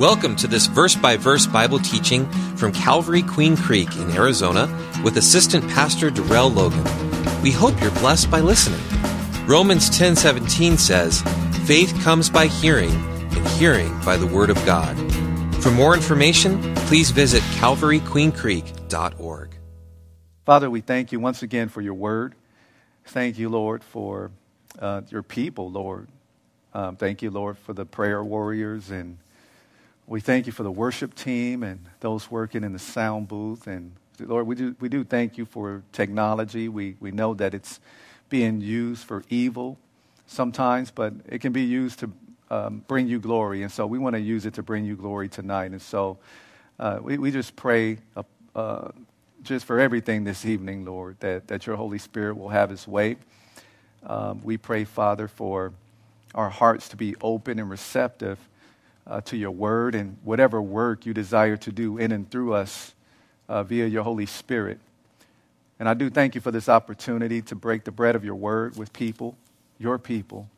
Welcome to this verse by verse Bible teaching from Calvary Queen Creek in Arizona with Assistant Pastor Darrell Logan. We hope you're blessed by listening. Romans 10:17 says, "Faith comes by hearing, and hearing by the word of God." For more information, please visit calvaryqueencreek.org. Father, we thank you once again for your word. Thank you, Lord, for uh, your people, Lord. Um, thank you, Lord, for the prayer warriors and we thank you for the worship team and those working in the sound booth. And Lord, we do, we do thank you for technology. We, we know that it's being used for evil sometimes, but it can be used to um, bring you glory. And so we want to use it to bring you glory tonight. And so uh, we, we just pray uh, uh, just for everything this evening, Lord, that, that your Holy Spirit will have his way. Um, we pray, Father, for our hearts to be open and receptive uh, to your word and whatever work you desire to do in and through us uh, via your Holy Spirit. And I do thank you for this opportunity to break the bread of your word with people, your people.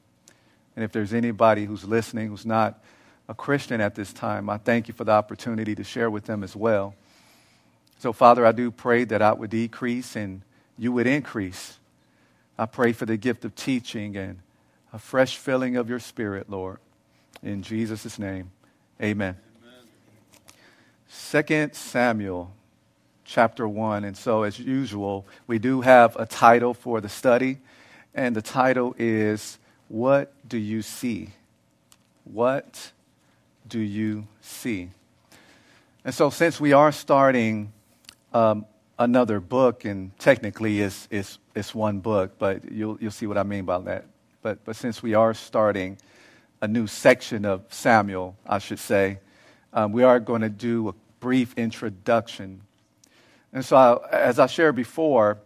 And if there's anybody who's listening who's not a Christian at this time, I thank you for the opportunity to share with them as well. So, Father, I do pray that I would decrease and you would increase. I pray for the gift of teaching and a fresh filling of your spirit, Lord. In Jesus' name, amen. Second Samuel chapter 1. And so, as usual, we do have a title for the study, and the title is What Do You See? What do you see? And so, since we are starting um, another book, and technically it's, it's, it's one book, but you'll, you'll see what I mean by that. But, but since we are starting a new section of Samuel, I should say, um, we are going to do a brief introduction. And so, I, as I shared before,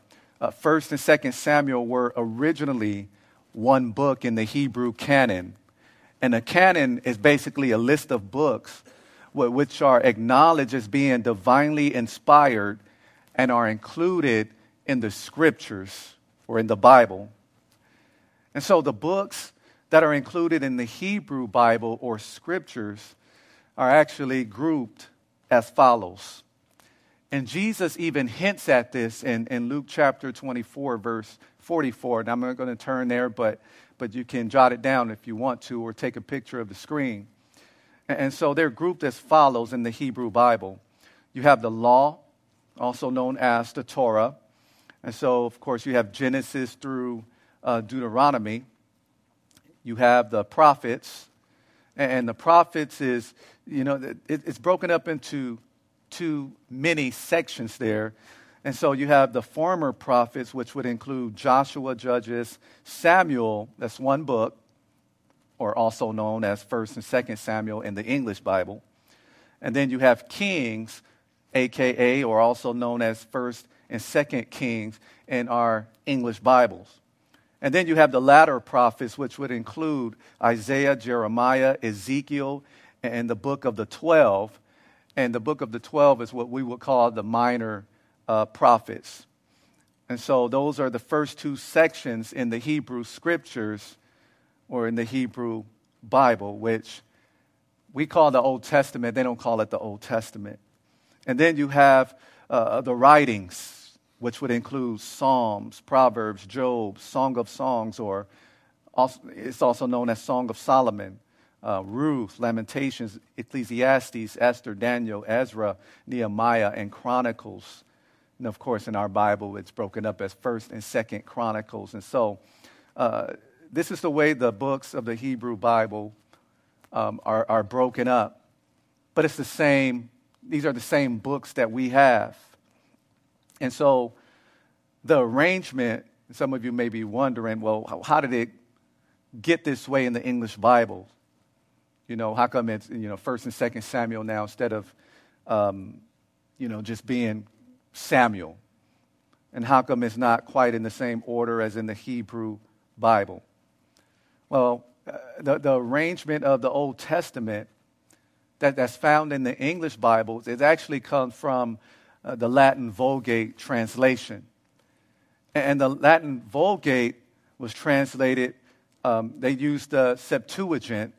uh, 1st and 2nd Samuel were originally one book in the Hebrew canon. And a canon is basically a list of books which are acknowledged as being divinely inspired and are included in the scriptures or in the Bible. And so the books that are included in the Hebrew Bible or scriptures are actually grouped as follows. And Jesus even hints at this in, in Luke chapter 24, verse 44. And I'm not going to turn there, but, but you can jot it down if you want to or take a picture of the screen. And, so they're grouped as follows in the Hebrew Bible you have the law, also known as the Torah. And so, of course, you have Genesis through uh, Deuteronomy you have the prophets, and the prophets is, you know, it's broken up into two many sections there. And so you have the former prophets, which would include Joshua, Judges, Samuel, that's one book, or also known as 1st and 2nd Samuel in the English Bible. And then you have Kings, aka, or also known as 1st and 2nd Kings in our English Bibles. And then you have the latter prophets, which would include Isaiah, Jeremiah, Ezekiel, and the book of the 12. And the book of the 12 is what we would call the minor uh, prophets. And so those are the first two sections in the Hebrew scriptures or in the Hebrew Bible, which we call the Old Testament. They don't call it the Old Testament. And then you have uh, the writings which would include Psalms, Proverbs, Job, Song of Songs, or also, it's also known as Song of Solomon, uh, Ruth, Lamentations, Ecclesiastes, Esther, Daniel, Ezra, Nehemiah, and Chronicles. And of course, in our Bible, it's broken up as First and Second Chronicles. And so, uh, this is the way the books of the Hebrew Bible um, are, are broken up. But it's the same, these are the same books that we have. And so the arrangement, some of you may be wondering, well, how did it get this way in the English Bible? You know, how come it's, you know, 1st and 2nd Samuel now instead of, um, you know, just being Samuel? And how come it's not quite in the same order as in the Hebrew Bible? Well, uh, the, the arrangement of the Old Testament that, that's found in the English Bibles, it actually comes from uh, the Latin Vulgate translation. And the Latin Vulgate was translated, um, they used the Septuagint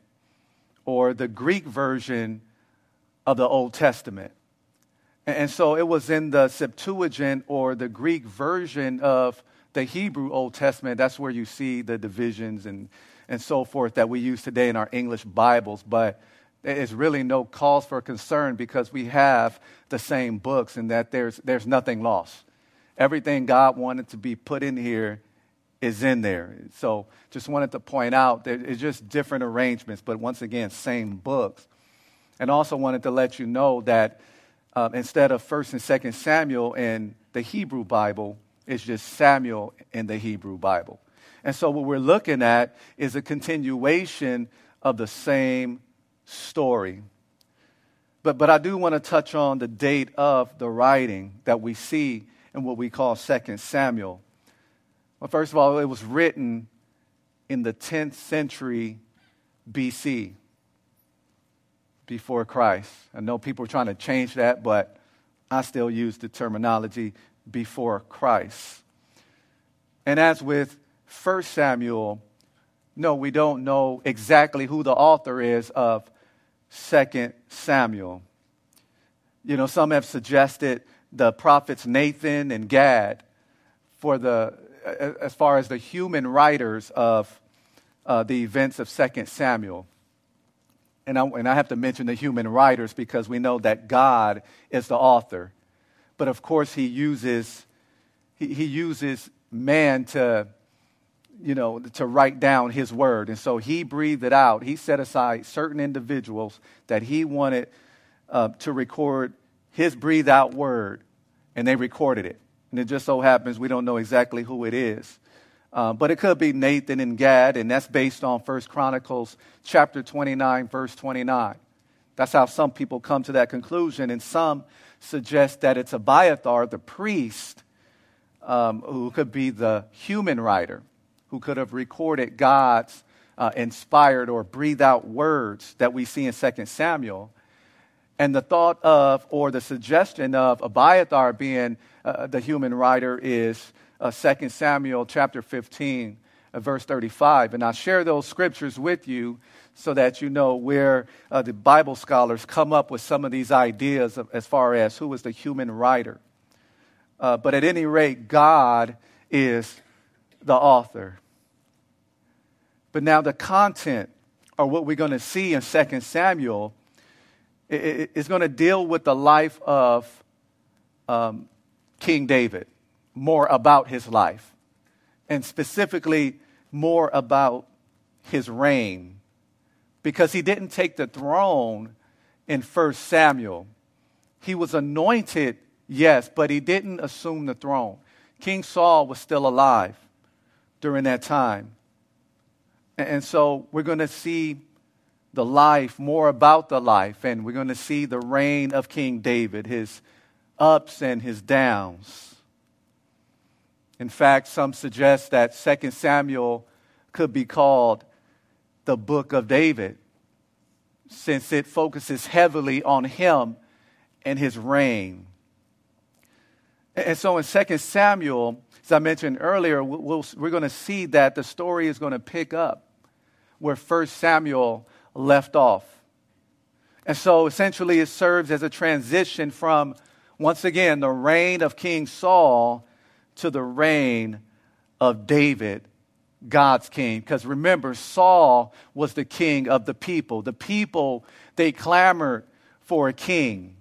or the Greek version of the Old Testament. And so it was in the Septuagint or the Greek version of the Hebrew Old Testament. That's where you see the divisions and, and so forth that we use today in our English Bibles. But it's really no cause for concern because we have the same books and that there's, there's nothing lost. Everything God wanted to be put in here is in there. So just wanted to point out that it's just different arrangements, but once again, same books. And also wanted to let you know that uh, instead of 1st and 2nd Samuel in the Hebrew Bible, it's just Samuel in the Hebrew Bible. And so what we're looking at is a continuation of the same story. But, but I do want to touch on the date of the writing that we see in what we call 2nd Samuel. Well, first of all, it was written in the 10th century BC, before Christ. I know people are trying to change that, but I still use the terminology before Christ. And as with 1 Samuel, no, we don't know exactly who the author is of 2 Samuel. You know, some have suggested the prophets Nathan and Gad for the as far as the human writers of uh, the events of 2 Samuel. And I, and I have to mention the human writers because we know that God is the author. But of course, he uses, he, he uses man to, you know, to write down his word. And so he breathed it out. He set aside certain individuals that he wanted uh, to record his breathed out word, and they recorded it. And it just so happens we don't know exactly who it is. Uh, but it could be Nathan and Gad, and that's based on 1 Chronicles chapter 29, verse 29. That's how some people come to that conclusion, and some suggest that it's Abiathar, the priest, um, who could be the human writer, who could have recorded God's uh, inspired or breathed out words that we see in 2 Samuel. And the thought of, or the suggestion of Abiathar being uh, the human writer is uh, 2 Samuel chapter 15, uh, verse 35. And I share those scriptures with you so that you know where uh, the Bible scholars come up with some of these ideas of, as far as who was the human writer. Uh, but at any rate, God is the author. But now the content, or what we're going to see in 2 Samuel, is going to deal with the life of um, King David, more about his life, and specifically more about his reign, because he didn't take the throne in 1 Samuel. He was anointed, yes, but he didn't assume the throne. King Saul was still alive during that time. And so we're going to see the life, more about the life, and we're going to see the reign of King David, his ups and his downs. In fact, some suggest that 2 Samuel could be called the book of David, since it focuses heavily on him and his reign. And so in 2 Samuel, as I mentioned earlier, we we are going to see that the story is going to pick up where 1 Samuel left off. And so essentially, it serves as a transition from, once again, the reign of King Saul to the reign of David, God's king. Because remember, Saul was the king of the people. The people, they clamored for a king.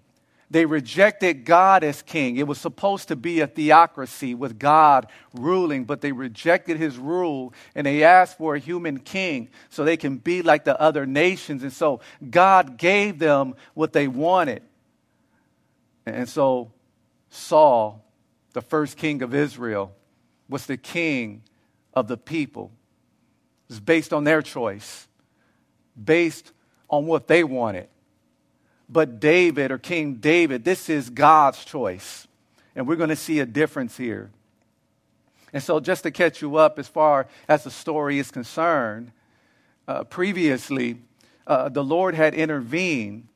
They rejected God as king. It was supposed to be a theocracy with God ruling, but they rejected his rule and they asked for a human king so they can be like the other nations. And so God gave them what they wanted. And so Saul, the first king of Israel, was the king of the people. It was based on their choice, based on what they wanted. But David, or King David, this is God's choice. And we're going to see a difference here. And so, just to catch you up as far as the story is concerned, uh, previously, uh, the Lord had intervened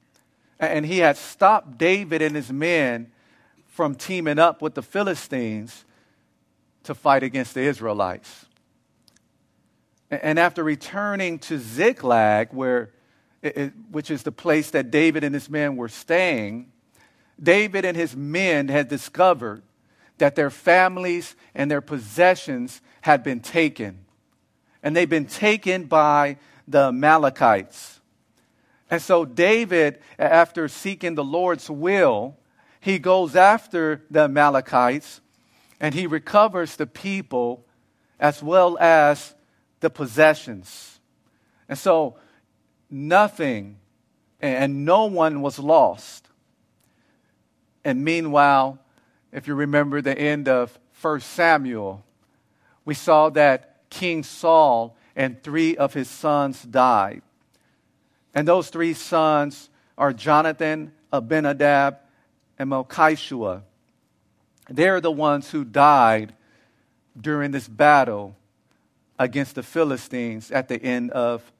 and he had stopped David and his men from teaming up with the Philistines to fight against the Israelites. And after returning to Ziklag, where which is the place that David and his men were staying, David and his men had discovered that their families and their possessions had been taken. And they'd been taken by the Amalekites. And so, David, after seeking the Lord's will, he goes after the Amalekites and he recovers the people as well as the possessions. And so, nothing and no one was lost. And meanwhile, if you remember the end of 1 Samuel, we saw that King Saul and three of his sons died. And those three sons are Jonathan, Abinadab, and Malchishua. They're the ones who died during this battle against the Philistines at the end of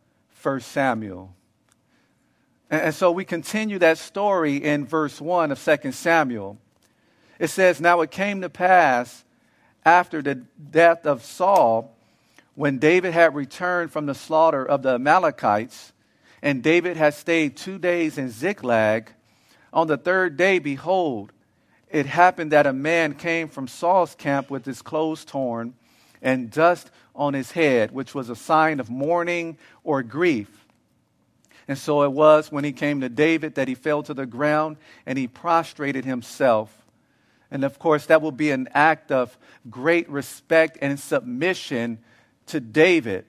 1 Samuel. And so we continue that story in verse 1 of 2 Samuel. It says, Now it came to pass after the death of Saul, when David had returned from the slaughter of the Amalekites, and David had stayed two days in Ziklag, on the third day, behold, it happened that a man came from Saul's camp with his clothes torn and dust on his head, which was a sign of mourning or grief. And so it was when he came to David that he fell to the ground and he prostrated himself. And of course, that will be an act of great respect and submission to David.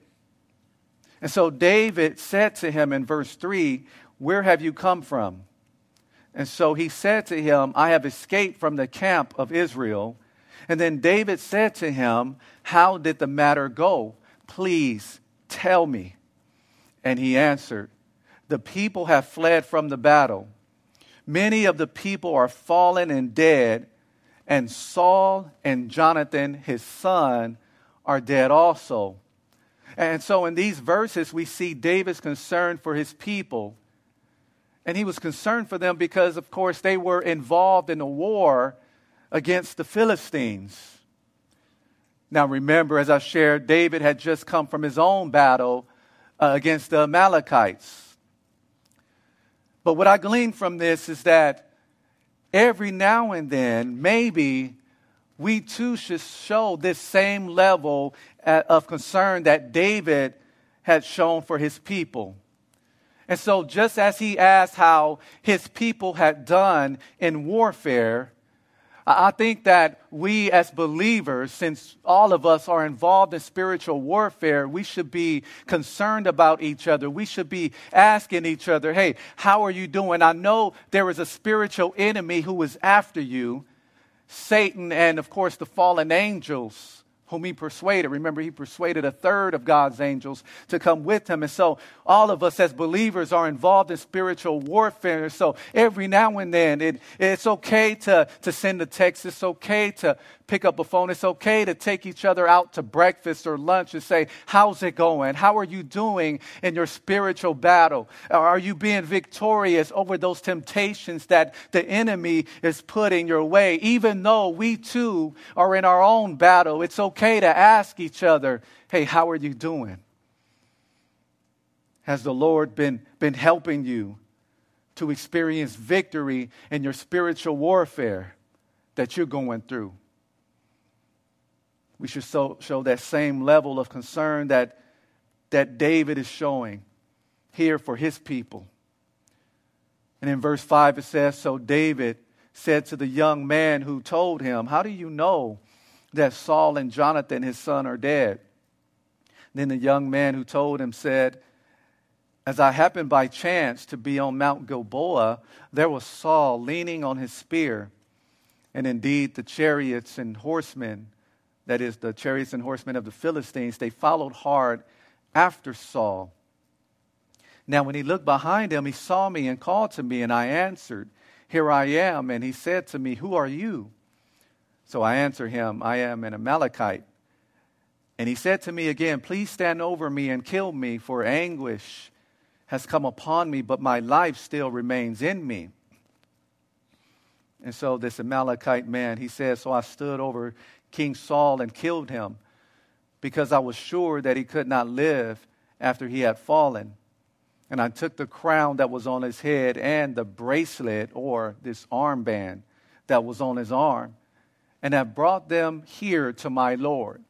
And so David said to him in verse 3, Where have you come from? And so he said to him, I have escaped from the camp of Israel. And then David said to him, How did the matter go? Please tell me. And he answered, The people have fled from the battle. Many of the people are fallen and dead, and Saul and Jonathan, his son, are dead also. And so in these verses, we see David's concern for his people. And he was concerned for them because, of course, they were involved in a war against the Philistines. Now, remember, as I shared, David had just come from his own battle uh, against the Amalekites. But what I glean from this is that every now and then, maybe we too should show this same level uh, of concern that David had shown for his people. And so, just as he asked how his people had done in warfare, I think that we as believers, since all of us are involved in spiritual warfare, we should be concerned about each other. We should be asking each other, hey, how are you doing? I know there is a spiritual enemy who is after you, Satan, and of course the fallen angels whom he persuaded. Remember, he persuaded a third of God's angels to come with him. And so, all of us as believers are involved in spiritual warfare. So, every now and then, it, it's okay to, to send a text. It's okay to pick up a phone. It's okay to take each other out to breakfast or lunch and say, How's it going? How are you doing in your spiritual battle? Are you being victorious over those temptations that the enemy is putting your way? Even though we too are in our own battle, it's okay to ask each other, Hey, how are you doing? Has the Lord been, been helping you to experience victory in your spiritual warfare that you're going through? We should show, show that same level of concern that, that David is showing here for his people. And in verse 5, it says So David said to the young man who told him, How do you know that Saul and Jonathan, his son, are dead? Then the young man who told him said, As I happened by chance to be on Mount Gilboa, there was Saul leaning on his spear, and indeed the chariots and horsemen that is, the chariots and horsemen of the Philistines, they followed hard after Saul. Now, when he looked behind him, he saw me and called to me, and I answered, Here I am. And he said to me, Who are you? So I answered him, I am an Amalekite. And he said to me again, Please stand over me and kill me, for anguish has come upon me, but my life still remains in me. And so this Amalekite man, he said, So I stood over King Saul and killed him because I was sure that he could not live after he had fallen. And I took the crown that was on his head and the bracelet or this armband that was on his arm, and I brought them here to my Lord.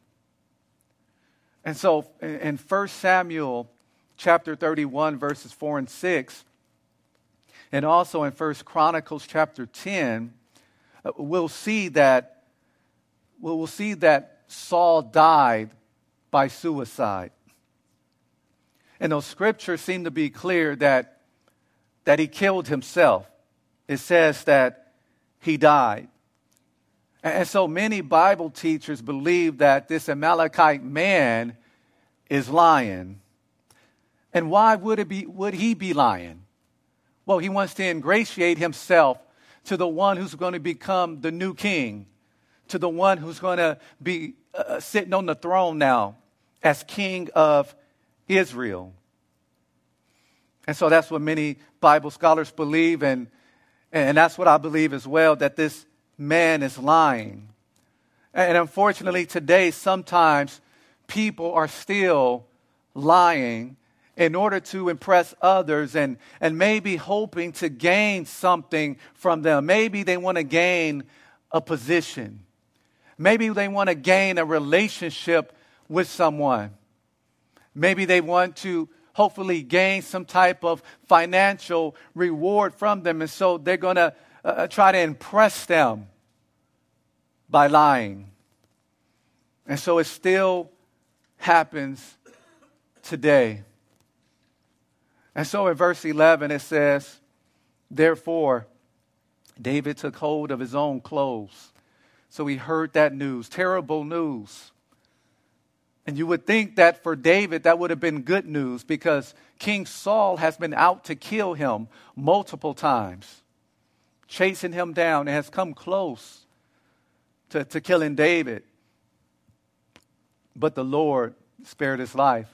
And so in 1 Samuel chapter 31, verses 4 and 6, and also in 1 Chronicles chapter 10, uh, we'll see that we'll see that Saul died by suicide. And those scriptures seem to be clear that, that he killed himself. It says that he died. And so many Bible teachers believe that this Amalekite man is lying. And why would, it be, would he be lying? Well, he wants to ingratiate himself to the one who's going to become the new king, to the one who's going to be uh, sitting on the throne now as king of Israel. And so that's what many Bible scholars believe, and, and that's what I believe as well that this man is lying. And unfortunately, today, sometimes people are still lying in order to impress others and, and maybe hoping to gain something from them. Maybe they want to gain a position. Maybe they want to gain a relationship with someone. Maybe they want to hopefully gain some type of financial reward from them. And so they're going to uh, uh, try to impress them by lying. And so it still happens today. And so in verse 11 it says, Therefore, David took hold of his own clothes. So he heard that news, terrible news. And you would think that for David, that would have been good news because King Saul has been out to kill him multiple times, chasing him down, and has come close to, to killing David. But the Lord spared his life.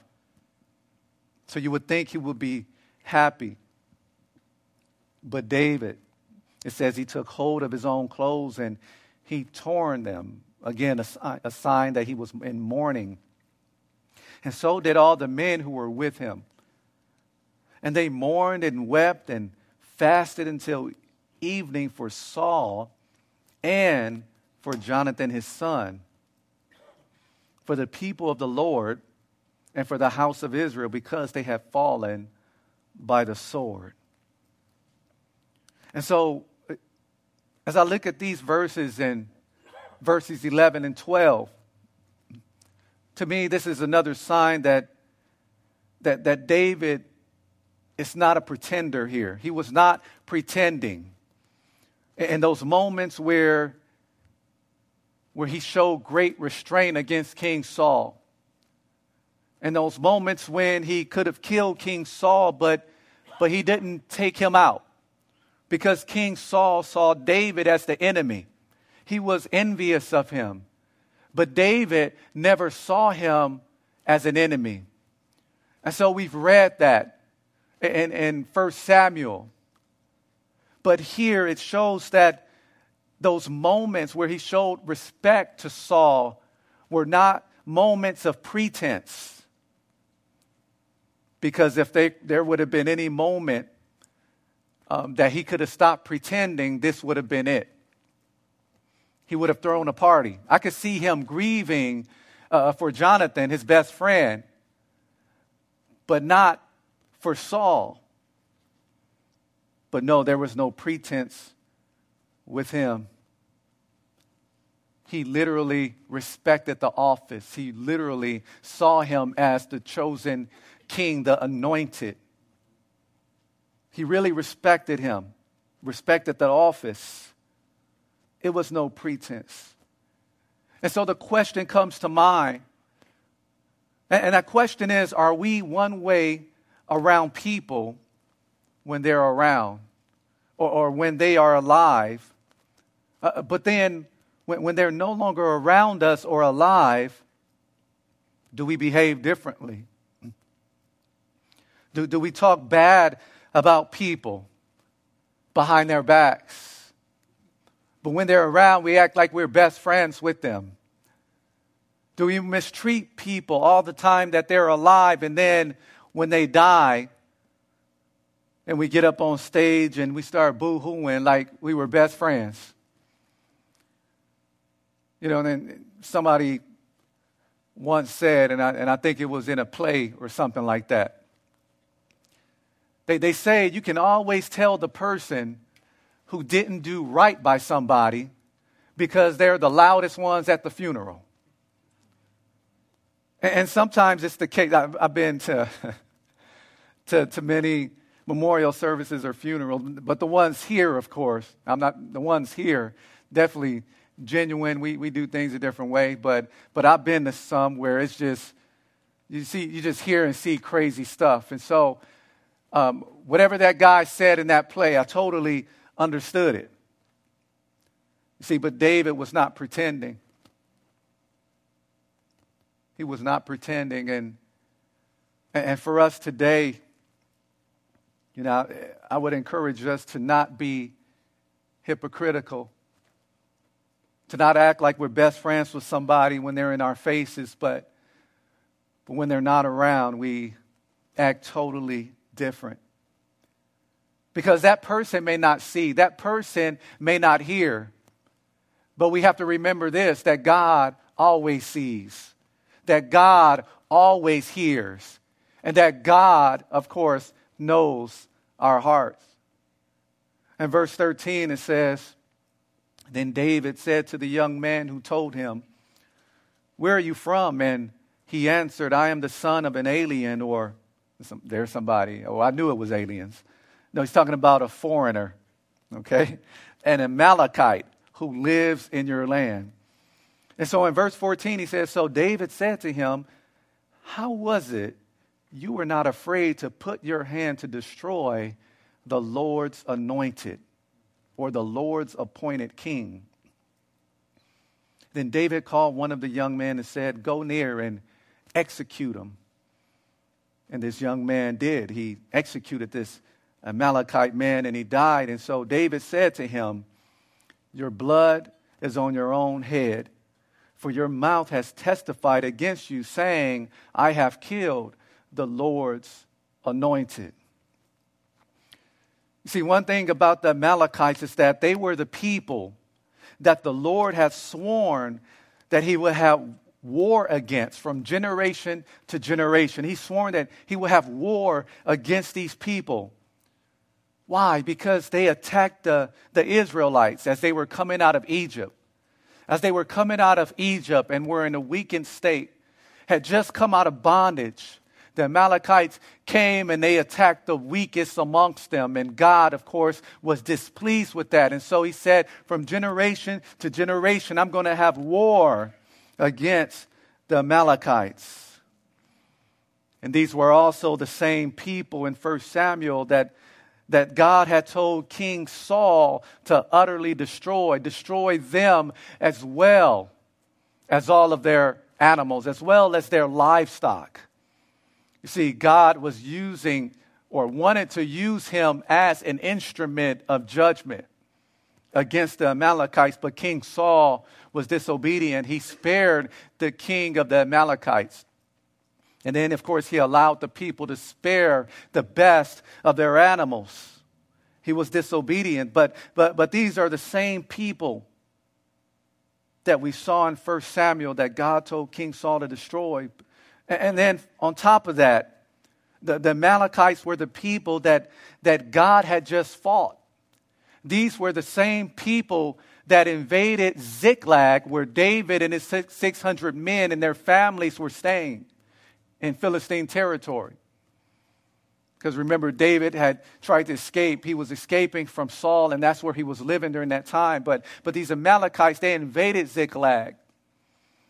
So you would think he would be happy. But David, it says he took hold of his own clothes and he torn them. Again, a, a sign that he was in mourning and so did all the men who were with him. And they mourned and wept and fasted until evening for Saul and for Jonathan his son, for the people of the Lord and for the house of Israel, because they had fallen by the sword. And so, as I look at these verses in verses 11 and 12, to me, this is another sign that, that, that David is not a pretender here. He was not pretending. In those moments where, where he showed great restraint against King Saul, in those moments when he could have killed King Saul, but, but he didn't take him out because King Saul saw David as the enemy. He was envious of him. But David never saw him as an enemy. And so we've read that in, in 1 Samuel. But here it shows that those moments where he showed respect to Saul were not moments of pretense. Because if they, there would have been any moment um, that he could have stopped pretending, this would have been it he would have thrown a party. I could see him grieving uh, for Jonathan, his best friend, but not for Saul. But no, there was no pretense with him. He literally respected the office. He literally saw him as the chosen king, the anointed. He really respected him, respected the office. It was no pretense. And so the question comes to mind. And that question is Are we one way around people when they're around or, or when they are alive? Uh, but then when, when they're no longer around us or alive, do we behave differently? Do, do we talk bad about people behind their backs? But when they're around, we act like we're best friends with them. Do we mistreat people all the time that they're alive and then when they die, and we get up on stage and we start boo hooing like we were best friends. You know, and then somebody once said, and I, and I think it was in a play or something like that. They, they say you can always tell the person who didn't do right by somebody because they're the loudest ones at the funeral. And, and sometimes it's the case. I've, I've been to, to, to many memorial services or funerals, but the ones here, of course, I'm not the ones here, definitely genuine. We, we do things a different way, but, but I've been to some where it's just, you see, you just hear and see crazy stuff. And so, um, whatever that guy said in that play, I totally understood it. You see, but David was not pretending. He was not pretending. And, and for us today, you know, I would encourage us to not be hypocritical to not act like we're best friends with somebody when they're in our faces, but, but when they're not around, we act totally different. Because that person may not see, that person may not hear. But we have to remember this that God always sees, that God always hears, and that God, of course, knows our hearts. In verse 13, it says, then David said to the young man who told him, Where are you from? And he answered, I am the son of an alien, or some, there's somebody. Oh, I knew it was aliens. No, he's talking about a foreigner, okay? An Amalekite who lives in your land. And so in verse 14, he says, So David said to him, How was it you were not afraid to put your hand to destroy the Lord's anointed? or the Lord's appointed king. Then David called one of the young men and said, Go near and execute him. And this young man did. He executed this Amalekite man and he died. And so David said to him, Your blood is on your own head, for your mouth has testified against you, saying, I have killed the Lord's anointed. You see, one thing about the Amalekites is that they were the people that the Lord had sworn that he would have war against from generation to generation. He sworn that he would have war against these people. Why? Because they attacked the, the Israelites as they were coming out of Egypt. As they were coming out of Egypt and were in a weakened state, had just come out of bondage the Amalekites came and they attacked the weakest amongst them. And God, of course, was displeased with that. And so he said, from generation to generation, I'm going to have war against the Amalekites. And these were also the same people in 1 Samuel that, that God had told King Saul to utterly destroy, destroy them as well as all of their animals, as well as their livestock. You see, God was using or wanted to use him as an instrument of judgment against the Amalekites, but King Saul was disobedient. He spared the king of the Amalekites. And then, of course, he allowed the people to spare the best of their animals. He was disobedient, but, but, but these are the same people that we saw in 1 Samuel that God told King Saul to destroy. And then on top of that, the, the Amalekites were the people that, that God had just fought. These were the same people that invaded Ziklag, where David and his 600 men and their families were staying in Philistine territory. Because remember, David had tried to escape. He was escaping from Saul, and that's where he was living during that time. But, but these Amalekites, they invaded Ziklag.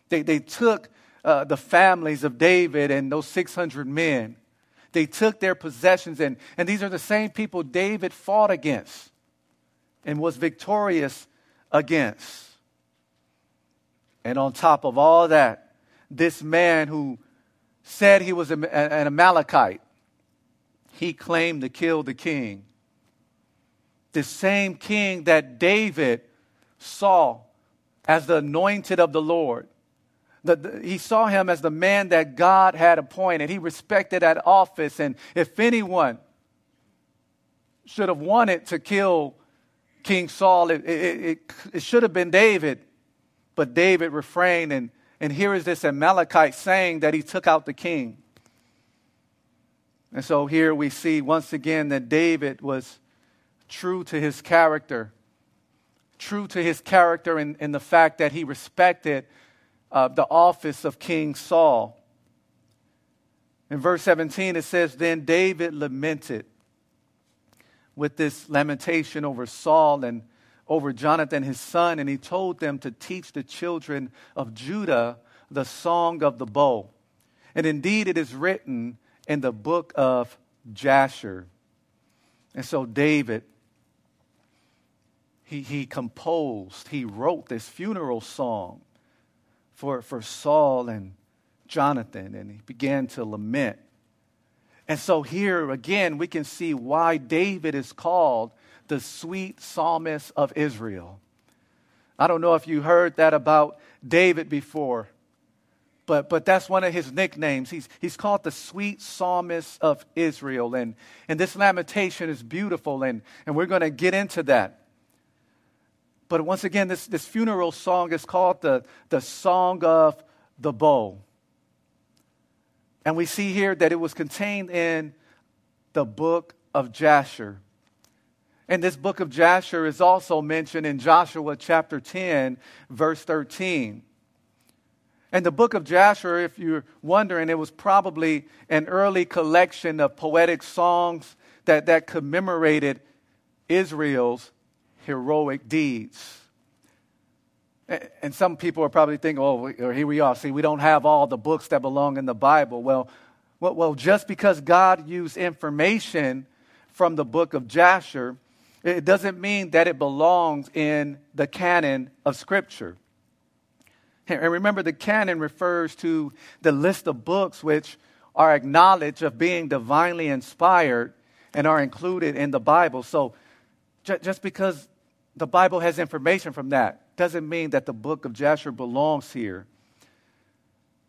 They, they took uh, the families of David and those 600 men. They took their possessions, and, and these are the same people David fought against and was victorious against. And on top of all that, this man who said he was an Amalekite, he claimed to kill the king. The same king that David saw as the anointed of the Lord. The, the, he saw him as the man that God had appointed. He respected that office. And if anyone should have wanted to kill King Saul. It, it, it, it should have been David, but David refrained. And, and here is this Amalekite saying that he took out the king. And so here we see once again that David was true to his character, true to his character in, in the fact that he respected uh, the office of King Saul. In verse 17, it says, Then David lamented with this lamentation over Saul and over Jonathan his son, and he told them to teach the children of Judah the song of the bow. And indeed, it is written in the book of Jasher. And so, David, he, he composed, he wrote this funeral song for, for Saul and Jonathan, and he began to lament. And so, here again, we can see why David is called the sweet psalmist of Israel. I don't know if you heard that about David before, but, but that's one of his nicknames. He's, he's called the sweet psalmist of Israel. And, and this lamentation is beautiful, and, and we're going to get into that. But once again, this, this funeral song is called the, the Song of the Bow. And we see here that it was contained in the book of Jasher. And this book of Jasher is also mentioned in Joshua chapter 10, verse 13. And the book of Jasher, if you're wondering, it was probably an early collection of poetic songs that, that commemorated Israel's heroic deeds. And some people are probably thinking, oh, here we are. See, we don't have all the books that belong in the Bible. Well, well, well just because God used information from the book of Jasher, it doesn't mean that it belongs in the canon of Scripture. And remember, the canon refers to the list of books which are acknowledged of being divinely inspired and are included in the Bible. So just because the Bible has information from that doesn't mean that the book of Jasher belongs here.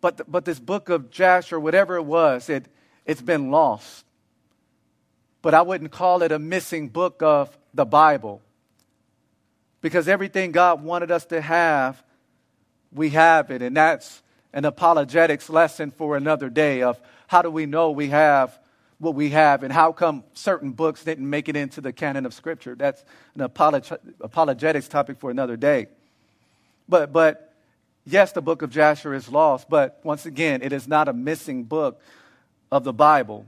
But, but this book of Jasher, whatever it was, it, it's been lost. But I wouldn't call it a missing book of the Bible. Because everything God wanted us to have, we have it. And that's an apologetics lesson for another day of how do we know we have what we have and how come certain books didn't make it into the canon of Scripture. That's an apolog- apologetics topic for another day. But, but yes, the book of Jasher is lost, but once again, it is not a missing book of the Bible.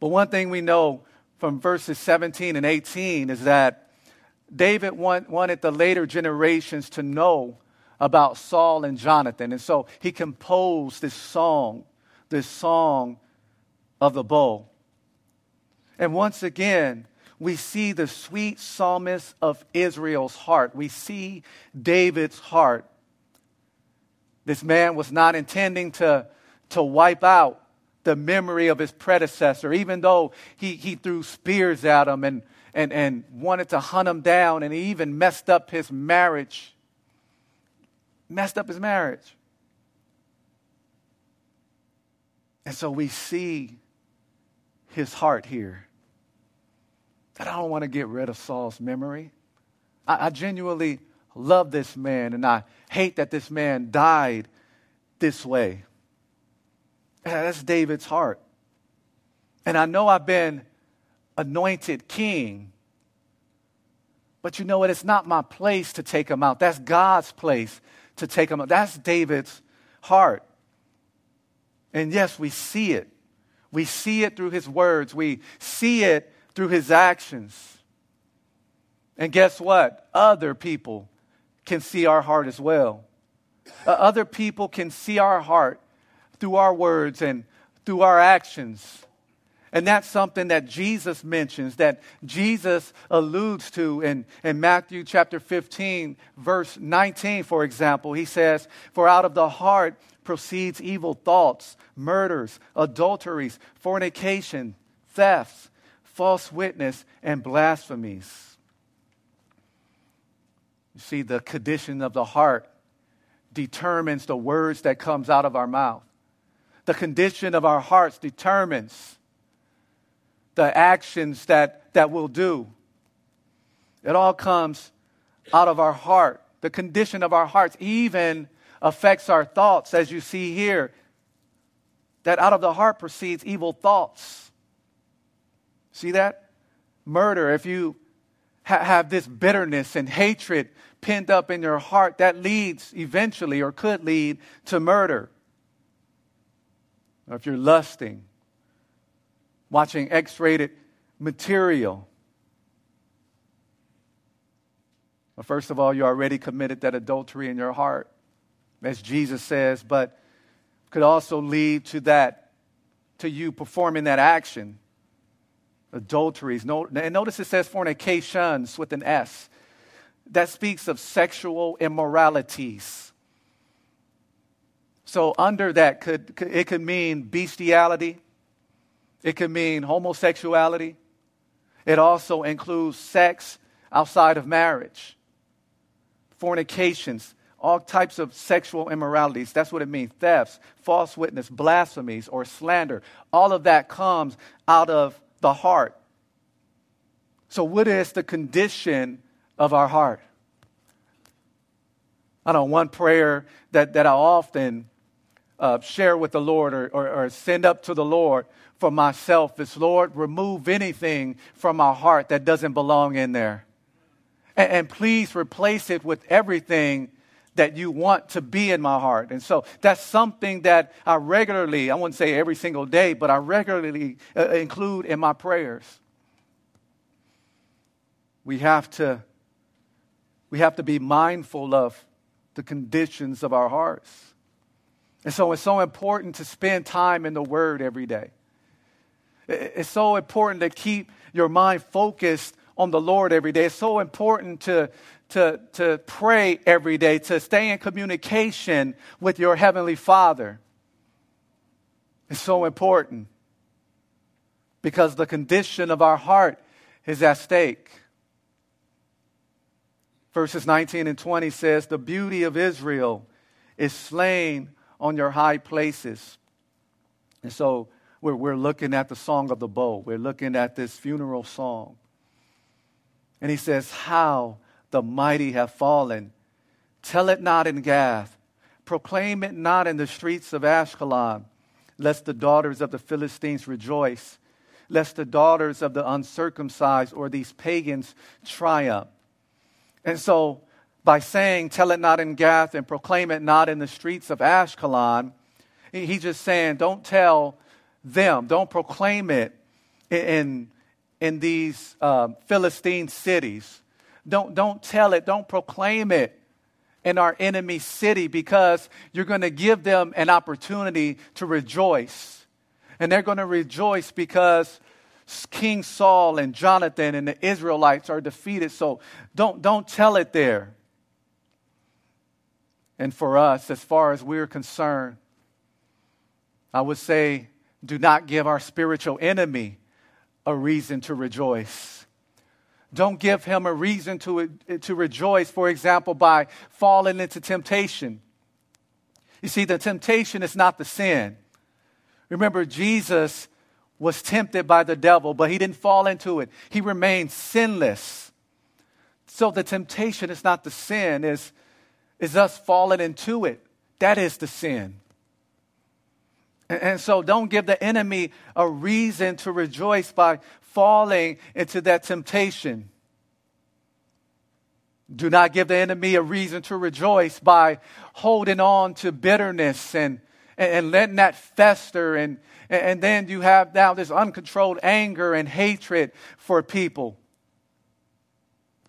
But one thing we know from verses 17 and 18 is that David want, wanted the later generations to know about Saul and Jonathan. And so he composed this song, this song of the bow. And once again, we see the sweet psalmist of Israel's heart. We see David's heart. This man was not intending to, to wipe out the memory of his predecessor, even though he, he threw spears at him and, and, and wanted to hunt him down, and he even messed up his marriage. Messed up his marriage. And so we see his heart here I don't want to get rid of Saul's memory. I, I genuinely love this man, and I hate that this man died this way. Uh, that's David's heart. And I know I've been anointed king, but you know what? It's not my place to take him out. That's God's place to take him out. That's David's heart. And yes, we see it. We see it through his words. We see it through his actions. And guess what? Other people can see our heart as well. Uh, other people can see our heart through our words and through our actions. And that's something that Jesus mentions, that Jesus alludes to in, in Matthew chapter 15, verse 19, for example. He says, For out of the heart proceeds evil thoughts, murders, adulteries, fornication, thefts false witness, and blasphemies. You see, the condition of the heart determines the words that comes out of our mouth. The condition of our hearts determines the actions that, that we'll do. It all comes out of our heart. The condition of our hearts even affects our thoughts, as you see here, that out of the heart proceeds evil thoughts. See that? Murder, if you ha- have this bitterness and hatred pent up in your heart, that leads eventually or could lead to murder. Or if you're lusting, watching X rated material. Well, first of all, you already committed that adultery in your heart, as Jesus says, but could also lead to that, to you performing that action. Adulteries. And notice it says fornications with an S. That speaks of sexual immoralities. So, under that, could, it could mean bestiality, it could mean homosexuality. It also includes sex outside of marriage, fornications, all types of sexual immoralities. That's what it means thefts, false witness, blasphemies, or slander. All of that comes out of the heart. So, what is the condition of our heart? I know one prayer that, that I often uh, share with the Lord or, or, or send up to the Lord for myself is Lord, remove anything from my heart that doesn't belong in there. And, and, please replace it with everything that you want to be in my heart. And so that's something that I regularly, I wouldn't say every single day, but I regularly uh, include in my prayers. We have to we have to be mindful of the conditions of our hearts. And so it's so important to spend time in the Word every day. It's so important to keep your mind focused on the Lord every day. It's so important to, to, to pray every day, to stay in communication with your Heavenly Father. It's so important because the condition of our heart is at stake. Verses 19 and 20 says, The beauty of Israel is slain on your high places. And so we're, we're looking at the song of the bow. We're looking at this funeral song. And he says, How the mighty have fallen. Tell it not in Gath. Proclaim it not in the streets of Ashkelon, lest the daughters of the Philistines rejoice, lest the daughters of the uncircumcised or these pagans triumph. And so, by saying, Tell it not in Gath and proclaim it not in the streets of Ashkelon, he's just saying, Don't tell them. Don't proclaim it in, in these uh, Philistine cities. Don't, don't tell it. Don't proclaim it in our enemy city because you're going to give them an opportunity to rejoice. And they're going to rejoice because King Saul and Jonathan and the Israelites are defeated. So don't, don't tell it there. And for us, as far as we're concerned, I would say do not give our spiritual enemy a reason to rejoice. Don't give him a reason to, to rejoice, for example, by falling into temptation. You see, the temptation is not the sin. Remember, Jesus was tempted by the devil, but he didn't fall into it. He remained sinless. So the temptation is not the sin, is, is us falling into it. That is the sin. And so don't give the enemy a reason to rejoice by falling into that temptation. Do not give the enemy a reason to rejoice by holding on to bitterness and, and, letting that fester. And, and then you have now this uncontrolled anger and hatred for people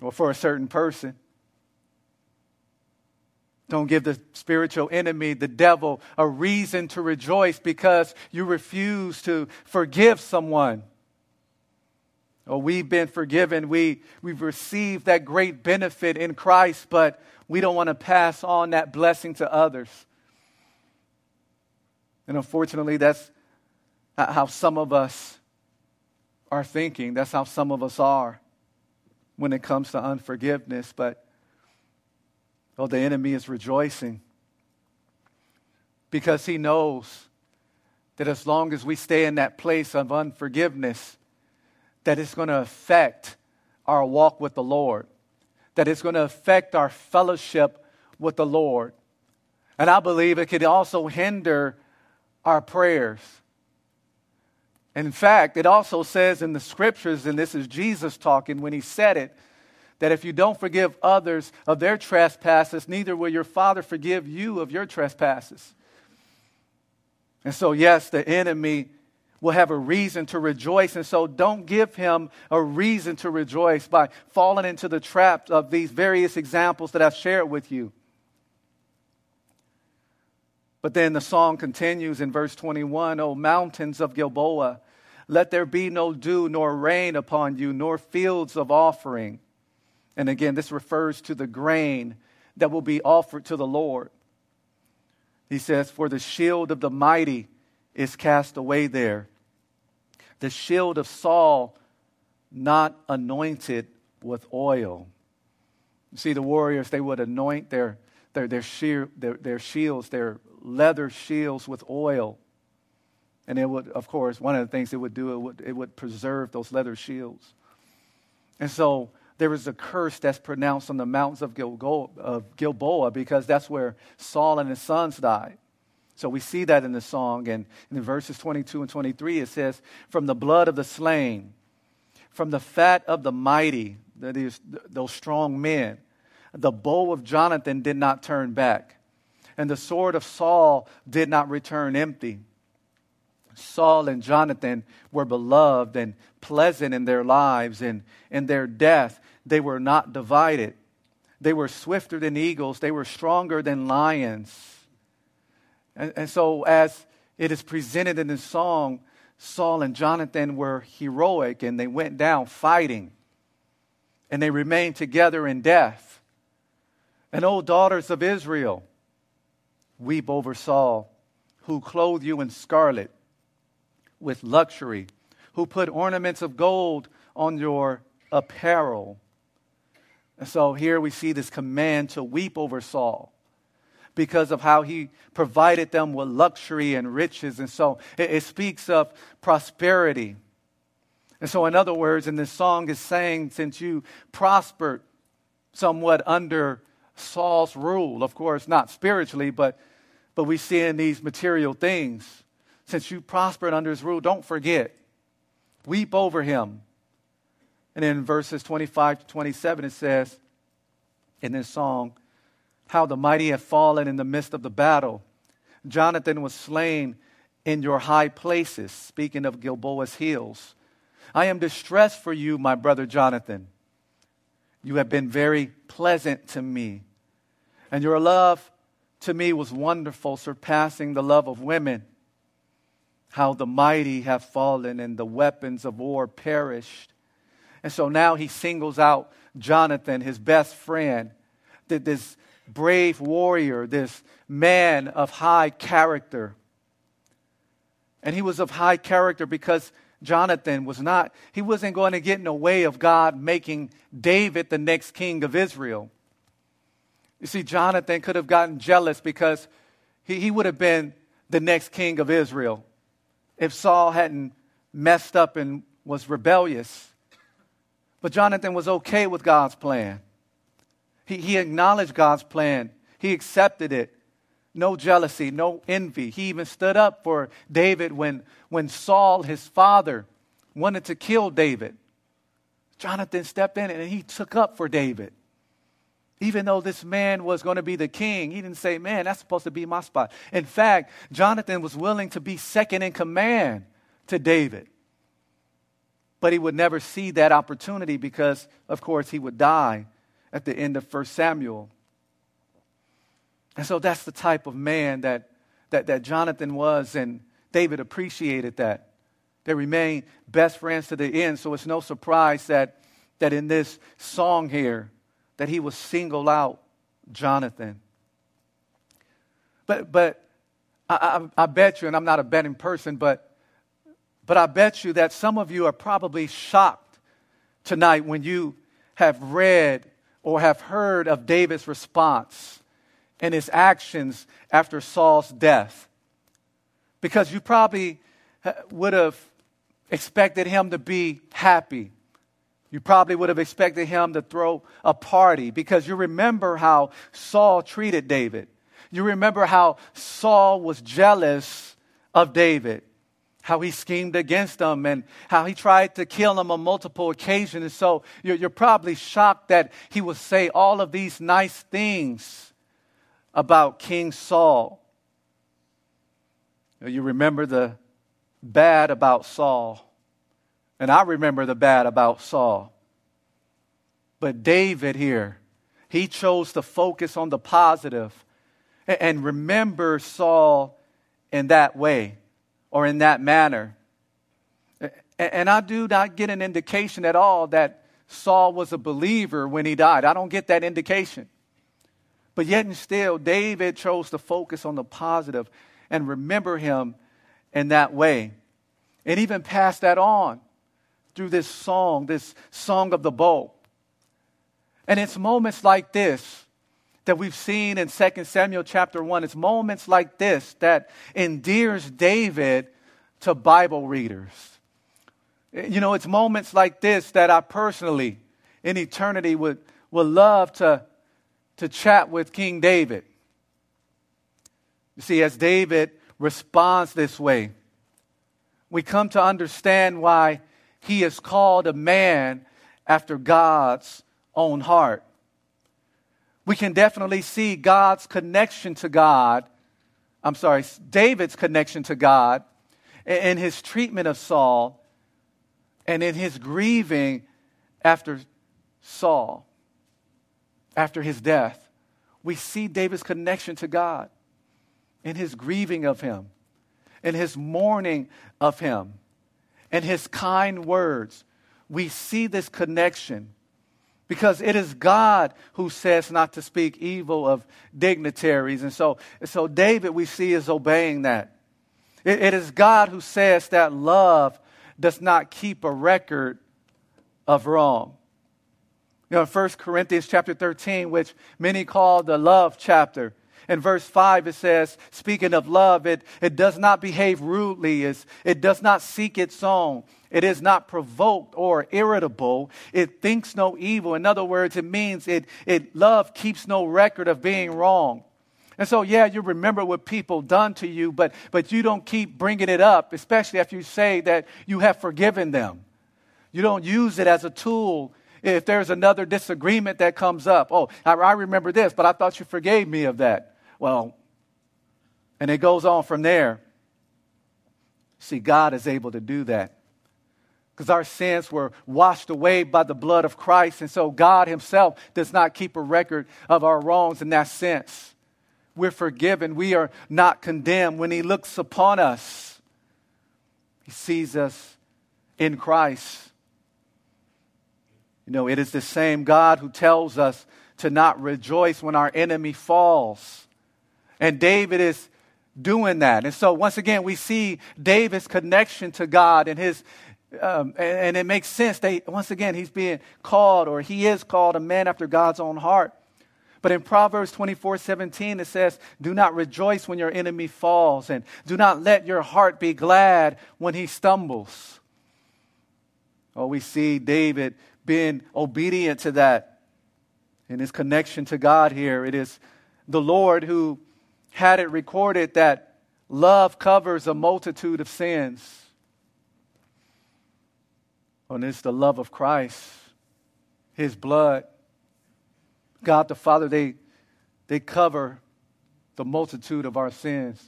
or for a certain person. Don't give the spiritual enemy, the devil, a reason to rejoice because you refuse to forgive someone. Oh, we've been forgiven. We, we've received that great benefit in Christ, but we don't want to pass on that blessing to others. And unfortunately, that's how some of us are thinking. That's how some of us are when it comes to unforgiveness. But Oh, the enemy is rejoicing because he knows that as long as we stay in that place of unforgiveness, that it's going to affect our walk with the Lord, that it's going to affect our fellowship with the Lord. And I believe it could also hinder our prayers. In fact, it also says in the scriptures, and this is Jesus talking when he said it, that if you don't forgive others of their trespasses, neither will your Father forgive you of your trespasses. And so, yes, the enemy will have a reason to rejoice. And so, don't give him a reason to rejoice by falling into the trap of these various examples that I've shared with you. But then the song continues in verse 21 O mountains of Gilboa, let there be no dew nor rain upon you, nor fields of offering. And again, this refers to the grain that will be offered to the Lord. He says, For the shield of the mighty is cast away there. The shield of Saul, not anointed with oil. You see, the warriors, they would anoint their, their, their, sheer, their, their shields, their leather shields with oil. And it would, of course, one of the things it would do, it would, it would preserve those leather shields. And so there is a curse that's pronounced on the mountains of Gilboa, of Gilboa because that's where Saul and his sons died. So we see that in the song. And in verses 22 and 23, it says, From the blood of the slain, from the fat of the mighty, that is, those strong men, the bow of Jonathan did not turn back, and the sword of Saul did not return empty. Saul and Jonathan were beloved and pleasant in their lives, and in their death, they were not divided. They were swifter than eagles, they were stronger than lions. And, and so, as it is presented in the song, Saul and Jonathan were heroic and they went down fighting. And they remained together in death. And, O daughters of Israel, weep over Saul, who clothed you in scarlet with luxury, who put ornaments of gold on your apparel. And so here we see this command to weep over Saul because of how he provided them with luxury and riches. And so it, it speaks of prosperity. And so, in other words, in this song is saying, since you prospered somewhat under Saul's rule, of course, not spiritually, but, but we see in these material things, since you prospered under his rule, don't forget, weep over him. And in verses 25 to 27, it says in this song, how the mighty have fallen in the midst of the battle. Jonathan was slain in your high places, speaking of Gilboa's hills. I am distressed for you, my brother Jonathan. You have been very pleasant to me, and your love to me was wonderful, surpassing the love of women. How the mighty have fallen and the weapons of war perished. And so now he singles out Jonathan, his best friend, this brave warrior, this man of high character. And he was of high character because Jonathan was not, he wasn't going to get in the way of God making David the next king of Israel. You see, Jonathan could have gotten jealous because he, he would have been the next king of Israel if Saul hadn't messed up and was rebellious. But Jonathan was okay with God's plan. He, he acknowledged God's plan, he accepted it. No jealousy, no envy. He even stood up for David when, when Saul, his father, wanted to kill David. Jonathan stepped in and he took up for David. Even though this man was going to be the king, he didn't say, Man, that's supposed to be my spot. In fact, Jonathan was willing to be second in command to David. But he would never see that opportunity because, of course, he would die at the end of 1 Samuel. And so that's the type of man that, that, that Jonathan was, and David appreciated that. They remained best friends to the end, so it's no surprise that, that in this song here, that he was single out Jonathan. But, but I, I, I bet you, and I'm not a betting person, but, but I bet you that some of you are probably shocked tonight when you have read or have heard of David's response and his actions after Saul's death. Because you probably uh, would have expected him to be happy. You probably would have expected him to throw a party because you remember how Saul treated David. You remember how Saul was jealous of David, how he schemed against them and how he tried to kill them on multiple occasions. And so you're, you're probably shocked that he would say all of these nice things about King Saul. You remember the bad about Saul. And I remember the bad about Saul. But David here, he chose to focus on the positive and remember Saul in that way or in that manner. And I do not get an indication at all that Saul was a believer when he died. I don't get that indication. But yet and still, David chose to focus on the positive and remember him in that way. And even pass that on through this song, this song of the bow. And it's moments like this that we've seen in 2 Samuel chapter 1. It's moments like this that endears David to Bible readers. You know, it's moments like this that I personally, in eternity, would, would love to, to chat with King David. You see, as David responds this way, we come to understand why he is called a man after God's own heart. We can definitely see God's connection to God. I'm sorry, David's connection to God in his treatment of Saul and in his grieving after Saul, after his death. We see David's connection to God in his grieving of him, in his mourning of him and his kind words, we see this connection because it is God who says not to speak evil of dignitaries. And so, so David, we see, is obeying that. it, it is God who says that love does not keep a record of wrong. You know, in 1 Corinthians chapter 13, which many call the love chapter, in verse 5, it says, speaking of love, it, it does not behave rudely, it does not seek its own. It is not provoked or irritable. It thinks no evil. In other words, it means it, it love keeps no record of being wrong. And so, yeah, you remember what people done to you, but, but you don't keep bringing it up, especially after you say that you have forgiven them. You don't use it as a tool if there's another disagreement that comes up. Oh, I, I remember this, but I thought you forgave me of that. Well, and it goes on from there. See, God is able to do that because our sins were washed away by the blood of Christ. And so God Himself does not keep a record of our wrongs in that sense. We're forgiven, we are not condemned. When He looks upon us, He sees us in Christ. You know, it is the same God who tells us to not rejoice when our enemy falls. And David is doing that. And so, once again, we see David's connection to God and his. Um, and, and, it makes sense. They, once again, he's being called, or he is called, a man after God's own heart. But in Proverbs 24 17, it says, Do not rejoice when your enemy falls, and do not let your heart be glad when he stumbles. Oh, we see David being obedient to that in his connection to God here. It is the Lord who had it recorded that love covers a multitude of sins. And it's the love of Christ, His blood. God the Father, they, they cover the multitude of our sins.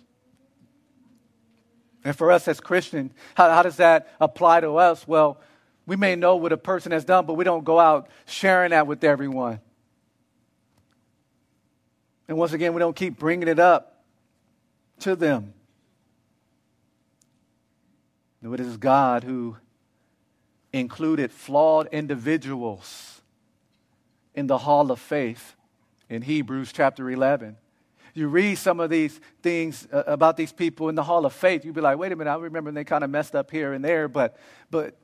And for us as Christians, how, how does that apply to us? Well, we may know what a person has done, but we don't go out sharing that with everyone. And once again, we don't keep bringing it up to them. No, it is God who included flawed individuals in the hall of faith in Hebrews chapter 11. You read some of these things uh, about these people in the hall of faith, you'd be like, wait a minute, I remember they kind of messed up here and there, but, but,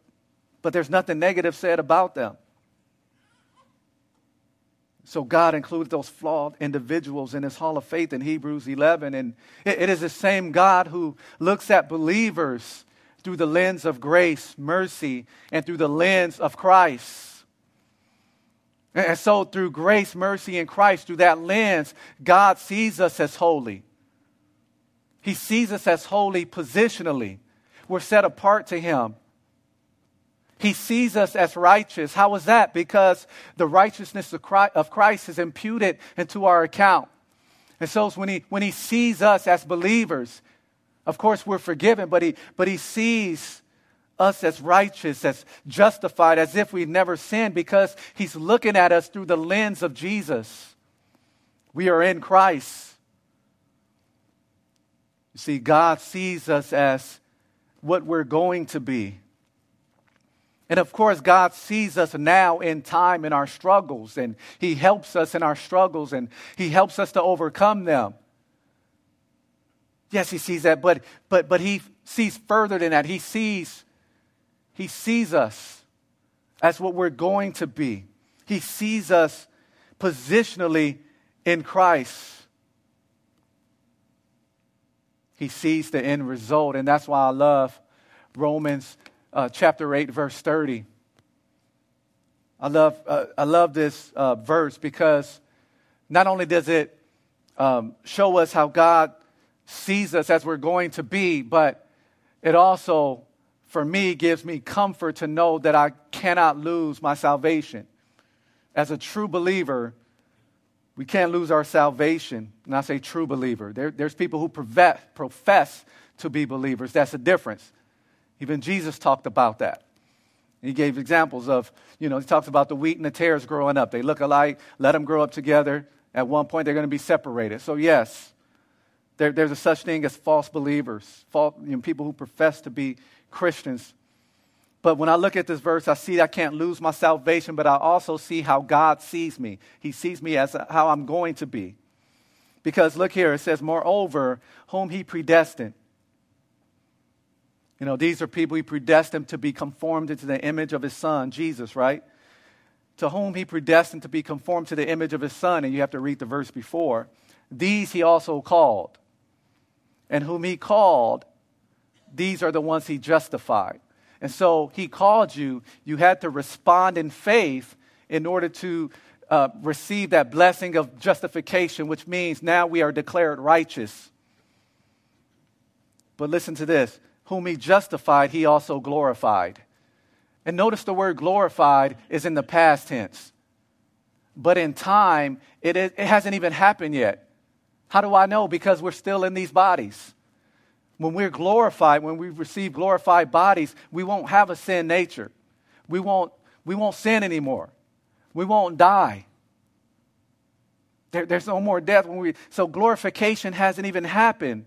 but there's nothing negative said about them. So God included those flawed individuals in his hall of faith in Hebrews 11. And it is the same God who looks at believers through the lens of grace, mercy, and through the lens of Christ. And so, through grace, mercy, and Christ, through that lens, God sees us as holy. He sees us as holy positionally. We're set apart to Him. He sees us as righteous. How is that? Because the righteousness of Christ is imputed into our account. And so when he, when he sees us as believers, of course we're forgiven, but he, but he sees us as righteous, as justified, as if we've never sinned, because he's looking at us through the lens of Jesus. We are in Christ. You see, God sees us as what we're going to be. And of course, God sees us now in time in our struggles, and He helps us in our struggles, and He helps us to overcome them. Yes, He sees that, but, but, but He sees further than that. He sees, He sees us as what we're going to be. He sees us positionally in Christ. He sees the end result, and that's why I love Romans uh, chapter 8, verse 30. I love, uh, I love this uh, verse because not only does it um, show us how God sees us as we're going to be, but it also, for me, gives me comfort to know that I cannot lose my salvation. As a true believer, we can't lose our salvation. And I say true believer. There, there's people who profess, profess to be believers. That's a difference. Even Jesus talked about that. He gave examples of, you know, he talks about the wheat and the tares growing up. They look alike, let them grow up together. At one point, they're going to be separated. So, yes, there, there's a such thing as false believers, false, you know, people who profess to be Christians. But when I look at this verse, I see I can't lose my salvation, but I also see how God sees me. He sees me as uh, how I'm going to be. Because look here, it says, Moreover, whom he predestined you know, these are people he predestined to be conformed into the image of his son, Jesus, right? To whom he predestined to be conformed to the image of his son, and you have to read the verse before. These he also called. And whom he called, these are the ones he justified. And so he called you, you had to respond in faith in order to uh, receive that blessing of justification, which means now we are declared righteous. But listen to this whom he justified, he also glorified. And notice the word glorified is in the past tense. But in time, it, it hasn't even happened yet. How do I know? Because we're still in these bodies. When we're glorified, when we receive glorified bodies, we won't have a sin nature. We won't, we won't sin anymore. We won't die. There, there's no more death when we so glorification hasn't even happened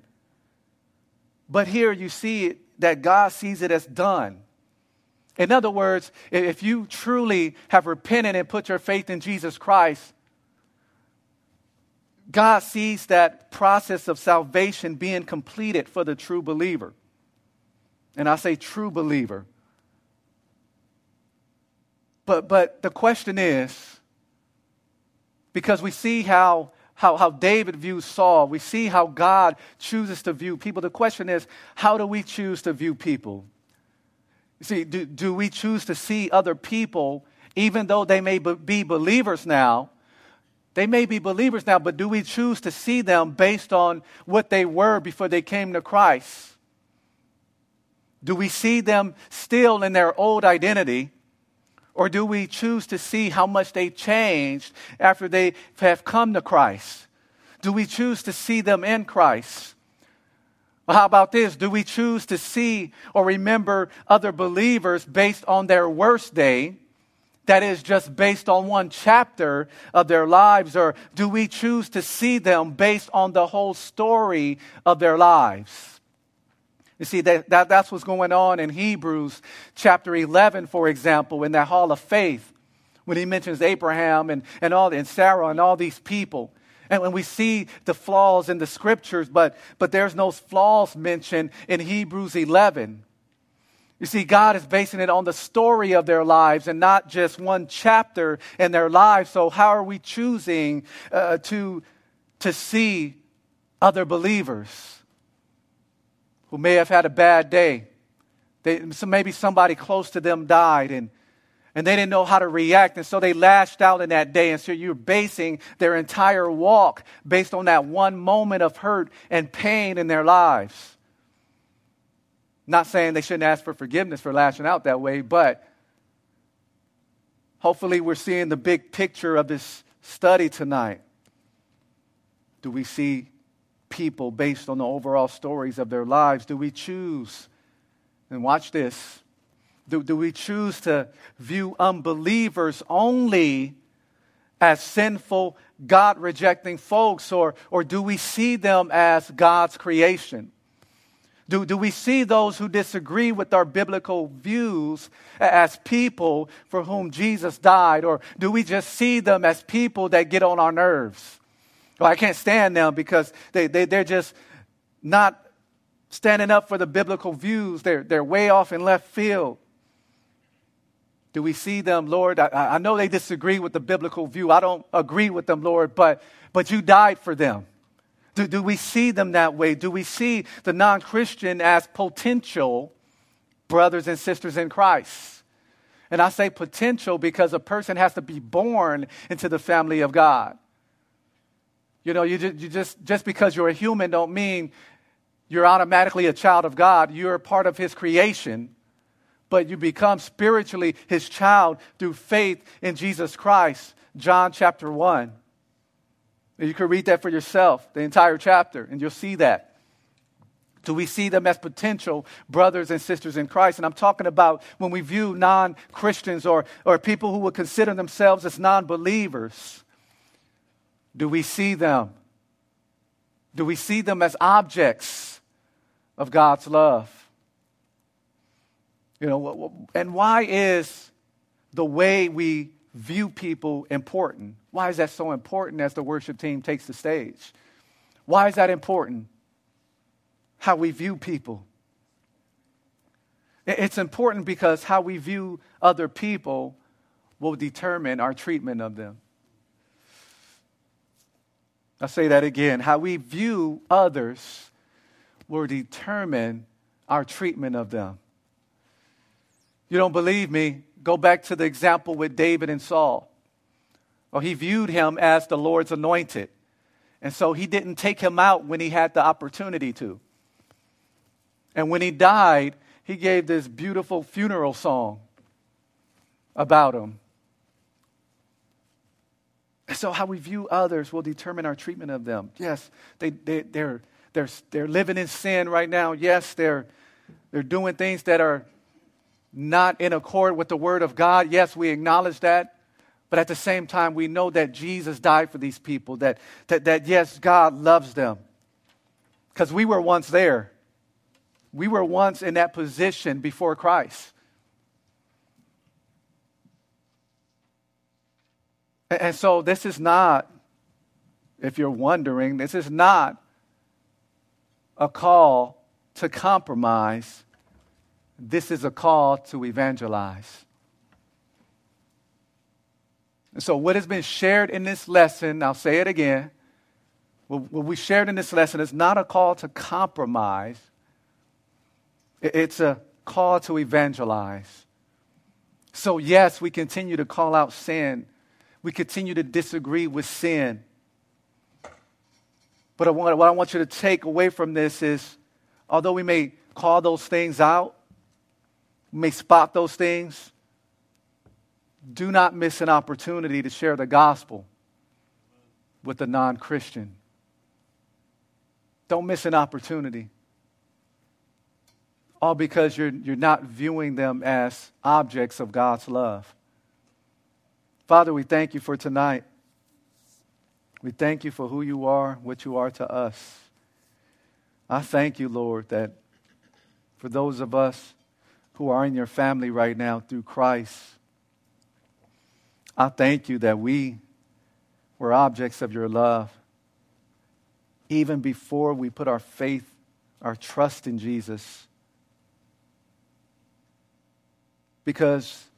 but here you see that God sees it as done. In other words, if you truly have repented and put your faith in Jesus Christ, God sees that process of salvation being completed for the true believer. And I say true believer. But, but the question is because we see how how, how David views Saul. We see how God chooses to view people. The question is, how do we choose to view people? You see, do, do we choose to see other people, even though they may be believers now? They may be believers now, but do we choose to see them based on what they were before they came to Christ? Do we see them still in their old identity? Or do we choose to see how much they changed after they have come to Christ? Do we choose to see them in Christ? Well, how about this? Do we choose to see or remember other believers based on their worst day? That is just based on one chapter of their lives? Or do we choose to see them based on the whole story of their lives? You see, that, that, that's what's going on in Hebrews chapter 11, for example, in that hall of faith, when he mentions Abraham and, and, all, and Sarah and all these people. And when we see the flaws in the scriptures, but, but there's no flaws mentioned in Hebrews 11. You see, God is basing it on the story of their lives and not just one chapter in their lives. So, how are we choosing uh, to, to see other believers? Who may have had a bad day, They, so maybe somebody close to them died and, and they didn't know how to react. And so they lashed out in that day. And so you're basing their entire walk based on that one moment of hurt and pain in their lives. Not saying they shouldn't ask for forgiveness for lashing out that way, but hopefully we're seeing the big picture of this study tonight. Do we see people based on the overall stories of their lives? Do we choose and watch this. Do, do we choose to view unbelievers only as sinful, God rejecting folks, or, or do we see them as God's creation? Do, do we see those who disagree with our biblical views as people for whom Jesus died? Or do we just see them as people that get on our nerves? Well, I can't stand them because they, they, they're just not standing up for the biblical views. They're, they're way off in left field. Do we see them, Lord? I, I know they disagree with the biblical view. I don't agree with them, Lord, but, but you died for them. Do, do we see them that way? Do we see the non Christian as potential brothers and sisters in Christ? And I say potential because a person has to be born into the family of God. You know, you just, you just, just because you're a human don't mean you're automatically a child of God. You're part of His creation, but you become spiritually His child through faith in Jesus Christ. John chapter 1. You can read that for yourself, the entire chapter, and you'll see that. Do we see them as potential brothers and sisters in Christ? And I'm talking about when we view non Christians or, or people who would consider themselves as non believers. Do we see them? Do we see them as objects of God's love. You know, and why is the way we view people important? Why is that so important as the worship team takes the stage? Why is that important? How we view people. It's important because how we view other people will determine our treatment of them. I'll say that again. How we view others will determine our treatment of them. You don't believe me? Go back to the example with David and Saul. Well, he viewed him as the Lord's anointed. And so he didn't take him out when he had the opportunity to. And when he died, he gave this beautiful funeral song about him. So, how we view others will determine our treatment of them. Yes, they, they, they're, they're, they're living in sin right now. Yes, they're, they're doing things that are not in accord with the Word of God. Yes, we acknowledge that. But at the same time, we know that Jesus died for these people, that, that, that yes, God loves them. Because we were once there. We were once in that position before Christ. And so, this is not, if you're wondering, this is not a call to compromise, this is a call to evangelize. And so, what has been shared in this lesson, I'll say it again, what we shared in this lesson is not a call to compromise, it's a call to evangelize. So, yes, we continue to call out sin, we continue to disagree with sin. But what I want you to take away from this is although we may call those things out, we may spot those things, do not miss an opportunity to share the gospel with the non Christian. Don't miss an opportunity. All because you're, you're not viewing them as objects of God's love. Father, we thank you for tonight. We thank you for who you are, what you are to us. I thank you, Lord, that for those of us who are in your family right now through Christ, I thank you that we were objects of your love even before we put our faith, our trust in Jesus. Because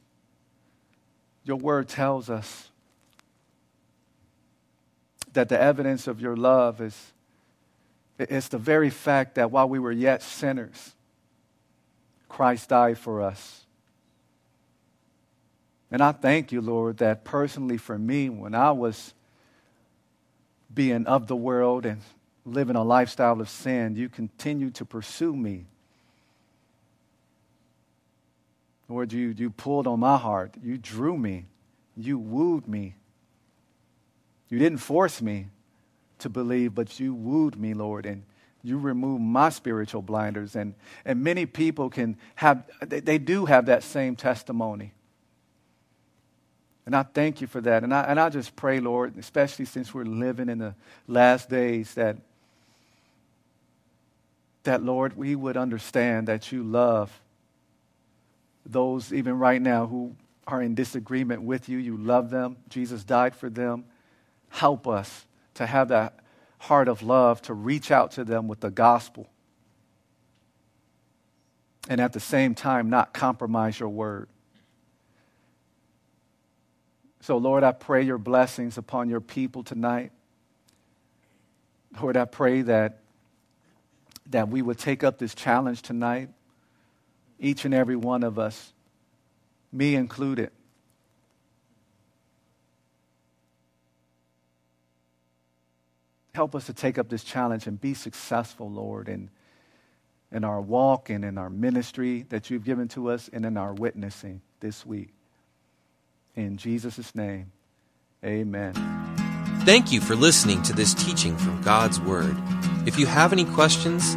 your word tells us that the evidence of your love is it's the very fact that while we were yet sinners, Christ died for us. And I thank you, Lord, that personally for me, when I was being of the world and living a lifestyle of sin, you continued to pursue me. Lord, you, you pulled on my heart. You drew me. You wooed me. You didn't force me to believe, but you wooed me, Lord, and you removed my spiritual blinders. And, and many people can have, they, they do have that same testimony. And I thank you for that. And I, and I just pray, Lord, especially since we're living in the last days, that, that Lord, we would understand that you love those even right now who are in disagreement with you. You love them. Jesus died for them. Help us to have that heart of love to reach out to them with the gospel. And at the same time, not compromise your word. So, Lord, I pray your blessings upon your people tonight. Lord, I pray that, that we would take up this challenge tonight, each and every one of us, me included. Help us to take up this challenge and be successful, Lord, in, in our walk and in our ministry that you've given to us and in our witnessing this week. In Jesus' name, amen. Thank you for listening to this teaching from God's Word. If you have any questions,